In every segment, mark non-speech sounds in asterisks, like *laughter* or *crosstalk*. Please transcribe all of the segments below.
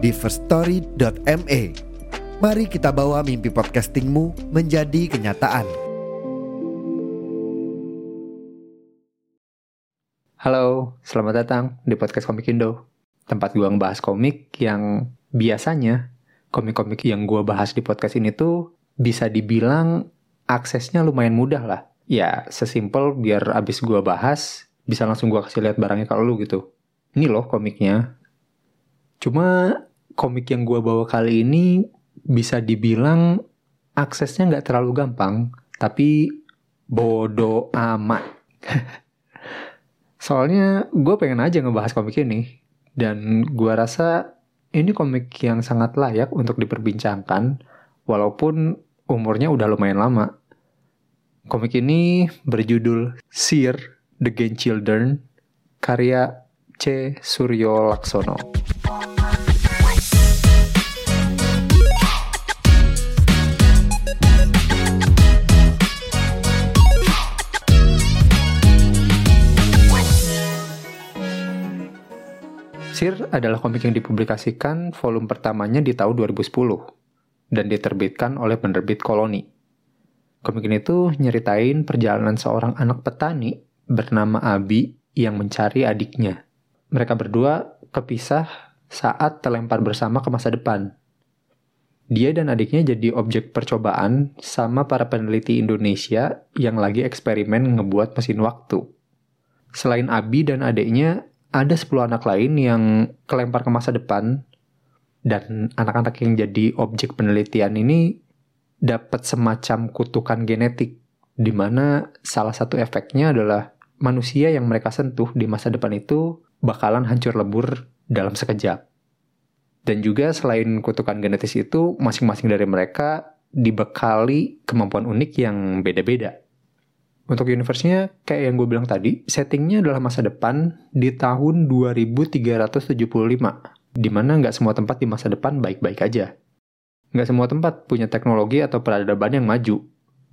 di firststory.me. Mari kita bawa mimpi podcastingmu menjadi kenyataan. Halo, selamat datang di podcast Komik Indo. Tempat gue ngebahas komik yang biasanya komik-komik yang gue bahas di podcast ini tuh bisa dibilang aksesnya lumayan mudah lah. Ya, sesimpel biar abis gue bahas, bisa langsung gue kasih lihat barangnya kalau lu gitu. Ini loh komiknya. Cuma komik yang gue bawa kali ini bisa dibilang aksesnya nggak terlalu gampang, tapi bodoh amat. *laughs* Soalnya gue pengen aja ngebahas komik ini, dan gue rasa ini komik yang sangat layak untuk diperbincangkan, walaupun umurnya udah lumayan lama. Komik ini berjudul Seer, The Game Children, karya C. Suryo Laksono. Sir adalah komik yang dipublikasikan volume pertamanya di tahun 2010 dan diterbitkan oleh penerbit Koloni. Komik ini tuh nyeritain perjalanan seorang anak petani bernama Abi yang mencari adiknya. Mereka berdua kepisah saat terlempar bersama ke masa depan. Dia dan adiknya jadi objek percobaan sama para peneliti Indonesia yang lagi eksperimen ngebuat mesin waktu. Selain Abi dan adiknya, ada 10 anak lain yang kelempar ke masa depan dan anak-anak yang jadi objek penelitian ini dapat semacam kutukan genetik di mana salah satu efeknya adalah manusia yang mereka sentuh di masa depan itu bakalan hancur lebur dalam sekejap. Dan juga selain kutukan genetis itu, masing-masing dari mereka dibekali kemampuan unik yang beda-beda. Untuk universe-nya, kayak yang gue bilang tadi, settingnya adalah masa depan di tahun 2375, di mana nggak semua tempat di masa depan baik-baik aja. Nggak semua tempat punya teknologi atau peradaban yang maju.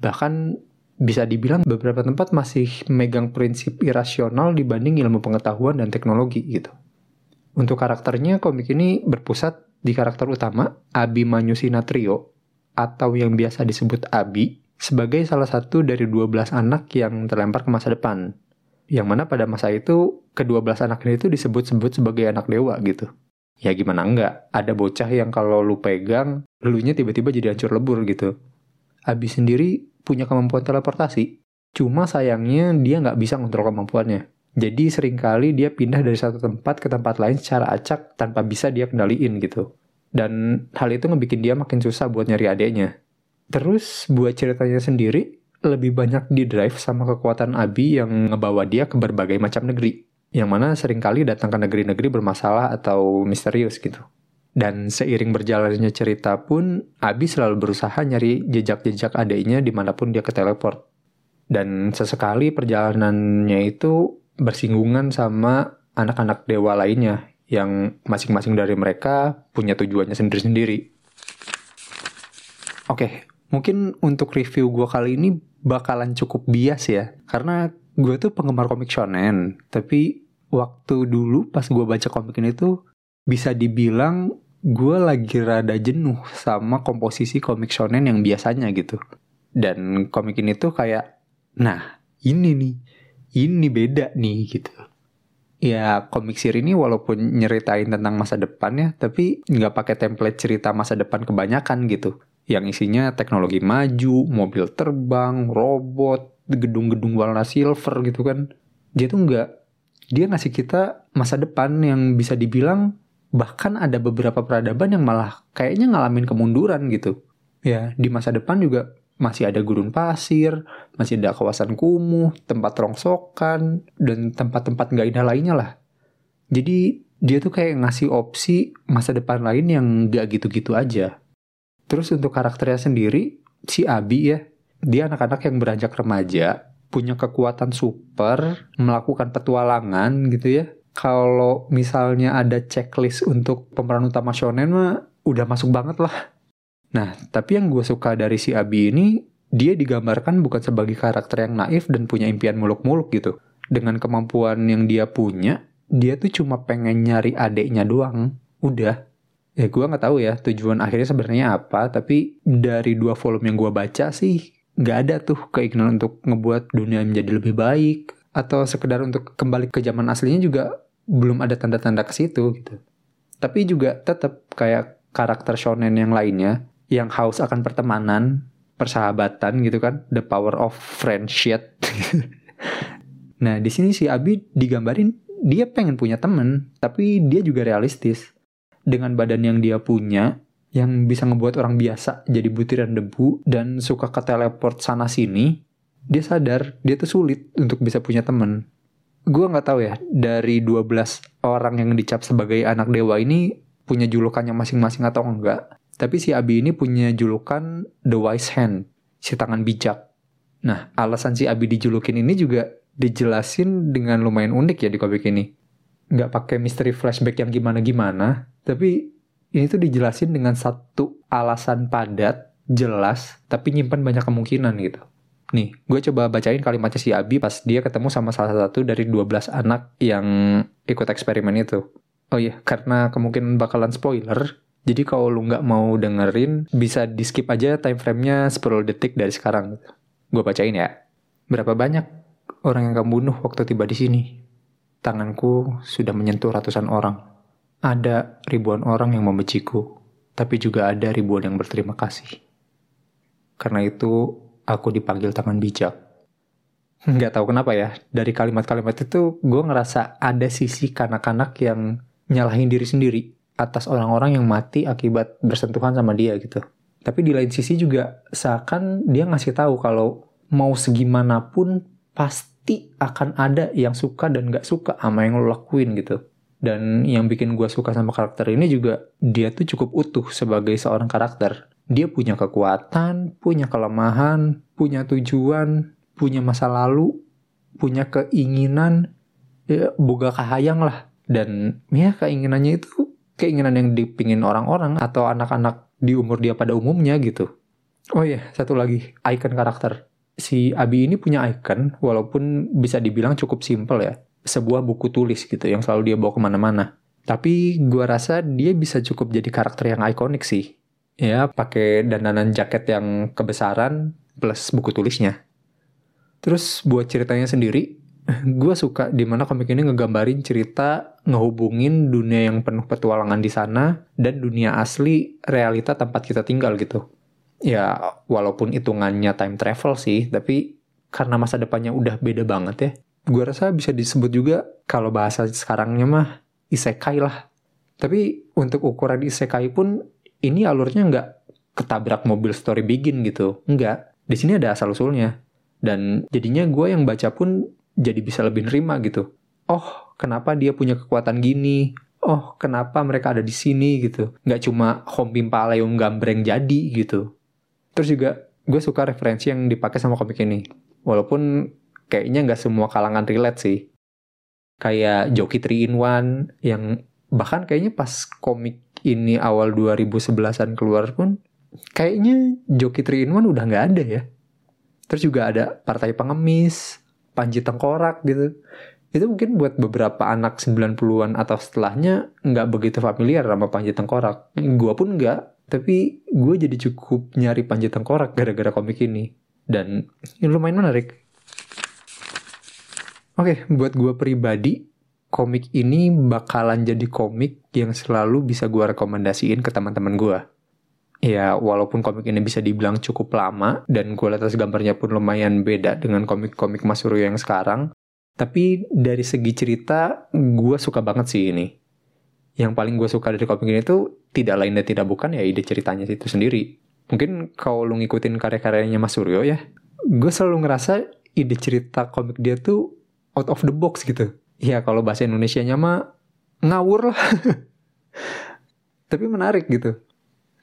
Bahkan bisa dibilang beberapa tempat masih megang prinsip irasional dibanding ilmu pengetahuan dan teknologi gitu. Untuk karakternya, komik ini berpusat di karakter utama, Abimanyu Sinatrio, atau yang biasa disebut Abi, sebagai salah satu dari 12 anak yang terlempar ke masa depan. Yang mana pada masa itu, kedua belas anak ini itu disebut-sebut sebagai anak dewa gitu. Ya gimana enggak, ada bocah yang kalau lu pegang, lunya tiba-tiba jadi hancur lebur gitu. Abi sendiri punya kemampuan teleportasi, cuma sayangnya dia nggak bisa ngontrol kemampuannya. Jadi sering kali dia pindah dari satu tempat ke tempat lain secara acak tanpa bisa dia kendaliin gitu. Dan hal itu ngebikin dia makin susah buat nyari adeknya. Terus buat ceritanya sendiri, lebih banyak di drive sama kekuatan Abi yang ngebawa dia ke berbagai macam negeri. Yang mana sering kali datang ke negeri-negeri bermasalah atau misterius gitu. Dan seiring berjalannya cerita pun, Abi selalu berusaha nyari jejak-jejak adeknya di mana pun dia ke teleport. Dan sesekali perjalanannya itu bersinggungan sama anak-anak dewa lainnya yang masing-masing dari mereka punya tujuannya sendiri-sendiri. Oke, mungkin untuk review gue kali ini bakalan cukup bias ya, karena gue tuh penggemar komik shonen, tapi waktu dulu pas gue baca komik ini tuh bisa dibilang gue lagi rada jenuh sama komposisi komik shonen yang biasanya gitu. Dan komik ini tuh kayak, nah ini nih, ini beda nih gitu. Ya komik siri ini walaupun nyeritain tentang masa depan ya, tapi nggak pakai template cerita masa depan kebanyakan gitu. Yang isinya teknologi maju, mobil terbang, robot, gedung-gedung warna silver gitu kan. Dia tuh nggak, dia ngasih kita masa depan yang bisa dibilang bahkan ada beberapa peradaban yang malah kayaknya ngalamin kemunduran gitu. Ya di masa depan juga masih ada gurun pasir, masih ada kawasan kumuh, tempat rongsokan, dan tempat-tempat nggak indah lainnya lah. Jadi dia tuh kayak ngasih opsi masa depan lain yang gak gitu-gitu aja. Terus untuk karakternya sendiri, si Abi ya, dia anak-anak yang beranjak remaja, punya kekuatan super, melakukan petualangan gitu ya. Kalau misalnya ada checklist untuk pemeran utama shonen mah udah masuk banget lah. Nah, tapi yang gue suka dari si Abi ini, dia digambarkan bukan sebagai karakter yang naif dan punya impian muluk-muluk gitu. Dengan kemampuan yang dia punya, dia tuh cuma pengen nyari adeknya doang. Udah. Ya gue nggak tahu ya tujuan akhirnya sebenarnya apa, tapi dari dua volume yang gue baca sih, nggak ada tuh keinginan untuk ngebuat dunia menjadi lebih baik, atau sekedar untuk kembali ke zaman aslinya juga belum ada tanda-tanda ke situ gitu. Tapi juga tetap kayak karakter shonen yang lainnya yang haus akan pertemanan, persahabatan gitu kan, the power of friendship. *laughs* nah, di sini si Abi digambarin dia pengen punya temen, tapi dia juga realistis. Dengan badan yang dia punya, yang bisa ngebuat orang biasa jadi butiran debu dan suka ke teleport sana sini, dia sadar dia tuh sulit untuk bisa punya temen. Gue nggak tahu ya, dari 12 orang yang dicap sebagai anak dewa ini punya julukannya masing-masing atau enggak. Tapi si Abi ini punya julukan The Wise Hand, si tangan bijak. Nah, alasan si Abi dijulukin ini juga dijelasin dengan lumayan unik ya di komik ini. Nggak pakai misteri flashback yang gimana-gimana, tapi ini tuh dijelasin dengan satu alasan padat, jelas, tapi nyimpan banyak kemungkinan gitu. Nih, gue coba bacain kalimatnya si Abi pas dia ketemu sama salah satu dari 12 anak yang ikut eksperimen itu. Oh iya, karena kemungkinan bakalan spoiler, jadi kalau lu nggak mau dengerin, bisa di skip aja time frame-nya 10 detik dari sekarang. Gue bacain ya. Berapa banyak orang yang kamu bunuh waktu tiba di sini? Tanganku sudah menyentuh ratusan orang. Ada ribuan orang yang membenciku, tapi juga ada ribuan yang berterima kasih. Karena itu, aku dipanggil tangan bijak. Nggak tahu kenapa ya, dari kalimat-kalimat itu gue ngerasa ada sisi kanak-kanak yang nyalahin diri sendiri atas orang-orang yang mati akibat bersentuhan sama dia gitu. Tapi di lain sisi juga seakan dia ngasih tahu kalau mau segimanapun pasti akan ada yang suka dan gak suka sama yang lo lakuin gitu. Dan yang bikin gue suka sama karakter ini juga dia tuh cukup utuh sebagai seorang karakter. Dia punya kekuatan, punya kelemahan, punya tujuan, punya masa lalu, punya keinginan, ya, boga kahayang lah. Dan ya keinginannya itu keinginan yang dipingin orang-orang atau anak-anak di umur dia pada umumnya gitu. Oh iya, satu lagi, icon karakter. Si Abi ini punya icon, walaupun bisa dibilang cukup simple ya sebuah buku tulis gitu yang selalu dia bawa ke mana-mana. Tapi gua rasa dia bisa cukup jadi karakter yang ikonik sih. Ya, pakai dandanan jaket yang kebesaran plus buku tulisnya. Terus buat ceritanya sendiri, *laughs* gue suka di mana komik ini ngegambarin cerita ngehubungin dunia yang penuh petualangan di sana dan dunia asli realita tempat kita tinggal gitu. Ya, walaupun hitungannya time travel sih, tapi karena masa depannya udah beda banget ya gue rasa bisa disebut juga kalau bahasa sekarangnya mah isekai lah. Tapi untuk ukuran isekai pun ini alurnya nggak ketabrak mobil story begin gitu. Enggak. Di sini ada asal usulnya. Dan jadinya gue yang baca pun jadi bisa lebih nerima gitu. Oh, kenapa dia punya kekuatan gini? Oh, kenapa mereka ada di sini gitu. Nggak cuma hompimpa yang gambreng jadi gitu. Terus juga gue suka referensi yang dipakai sama komik ini. Walaupun kayaknya nggak semua kalangan relate sih. Kayak Joki 3 in 1 yang bahkan kayaknya pas komik ini awal 2011-an keluar pun kayaknya Joki 3 in 1 udah nggak ada ya. Terus juga ada Partai Pengemis, Panji Tengkorak gitu. Itu mungkin buat beberapa anak 90-an atau setelahnya nggak begitu familiar sama Panji Tengkorak. Gua pun nggak, tapi gue jadi cukup nyari Panji Tengkorak gara-gara komik ini. Dan ini lumayan menarik. Oke, okay, buat gue pribadi, komik ini bakalan jadi komik yang selalu bisa gue rekomendasiin ke teman-teman gue. Ya, walaupun komik ini bisa dibilang cukup lama, dan gue lihat gambarnya pun lumayan beda dengan komik-komik Mas Suryo yang sekarang, tapi dari segi cerita, gue suka banget sih ini. Yang paling gue suka dari komik ini tuh tidak lain dan tidak bukan ya ide ceritanya itu sendiri. Mungkin kalau lu ngikutin karya-karyanya Mas Suryo ya, gue selalu ngerasa ide cerita komik dia tuh out of the box gitu. Ya kalau bahasa Indonesia-nya mah ngawur lah. *laughs* Tapi menarik gitu.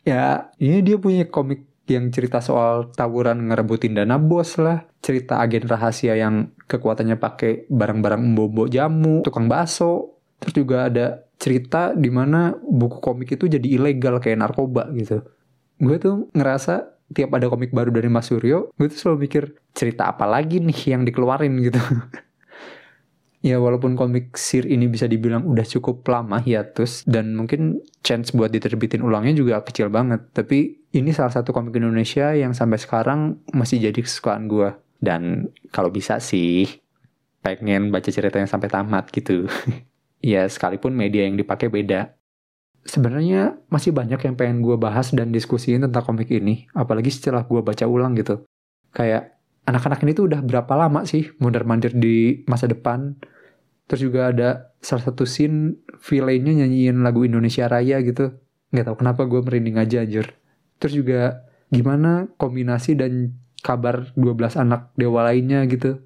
Ya, ini dia punya komik yang cerita soal tawuran ngerebutin dana bos lah. Cerita agen rahasia yang kekuatannya pakai barang-barang bobo jamu, tukang bakso. Terus juga ada cerita di mana buku komik itu jadi ilegal kayak narkoba gitu. Gue tuh ngerasa tiap ada komik baru dari Mas Suryo, gue tuh selalu mikir cerita apa lagi nih yang dikeluarin gitu. *laughs* ya walaupun komik Sir ini bisa dibilang udah cukup lama hiatus dan mungkin chance buat diterbitin ulangnya juga kecil banget. Tapi ini salah satu komik Indonesia yang sampai sekarang masih jadi kesukaan gue. Dan kalau bisa sih pengen baca cerita yang sampai tamat gitu. *laughs* ya sekalipun media yang dipakai beda. Sebenarnya masih banyak yang pengen gue bahas dan diskusiin tentang komik ini. Apalagi setelah gue baca ulang gitu. Kayak anak-anak ini tuh udah berapa lama sih mundar-mandir di masa depan Terus juga ada salah satu scene villainnya nyanyiin lagu Indonesia Raya gitu. Nggak tahu kenapa gue merinding aja anjir. Terus juga gimana kombinasi dan kabar 12 anak dewa lainnya gitu.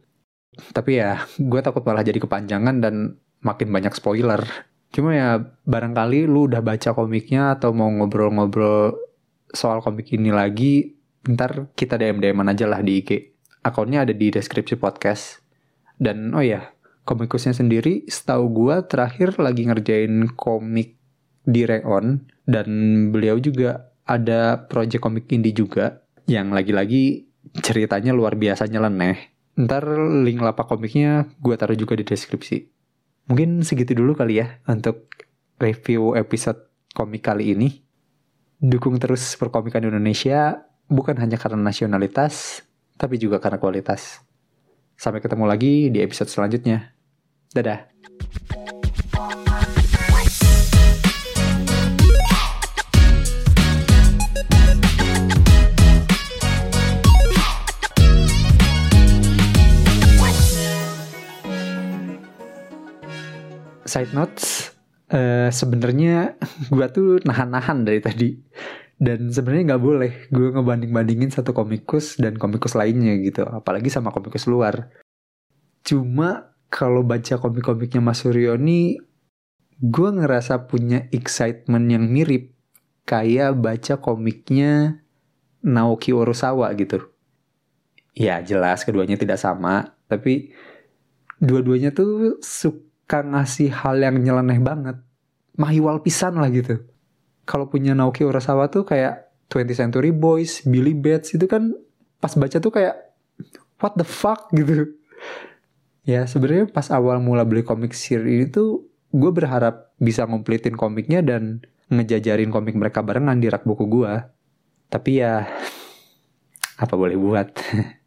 Tapi ya gue takut malah jadi kepanjangan dan makin banyak spoiler. Cuma ya barangkali lu udah baca komiknya atau mau ngobrol-ngobrol soal komik ini lagi, ntar kita DM-DM aja lah di IG. Akunnya ada di deskripsi podcast. Dan oh ya, komikusnya sendiri setahu gue terakhir lagi ngerjain komik di Reon dan beliau juga ada project komik indie juga yang lagi-lagi ceritanya luar biasa nyeleneh. Ntar link lapak komiknya gue taruh juga di deskripsi. Mungkin segitu dulu kali ya untuk review episode komik kali ini. Dukung terus perkomikan Indonesia bukan hanya karena nasionalitas, tapi juga karena kualitas. Sampai ketemu lagi di episode selanjutnya. Dadah. Side notes, uh, sebenarnya *laughs* gue tuh nahan-nahan dari tadi dan sebenarnya nggak boleh gue ngebanding bandingin satu komikus dan komikus lainnya gitu apalagi sama komikus luar cuma kalau baca komik-komiknya Mas Suryo ini gue ngerasa punya excitement yang mirip kayak baca komiknya Naoki Urasawa gitu. Ya jelas keduanya tidak sama, tapi dua-duanya tuh suka ngasih hal yang nyeleneh banget. Mahiwal pisan lah gitu. Kalau punya Naoki Urasawa tuh kayak 20th Century Boys, Billy Bats itu kan pas baca tuh kayak what the fuck gitu Ya sebenarnya pas awal mula beli komik Sir ini tuh gue berharap bisa ngomplitin komiknya dan ngejajarin komik mereka barengan di rak buku gue. Tapi ya *laughs* apa boleh buat. *laughs*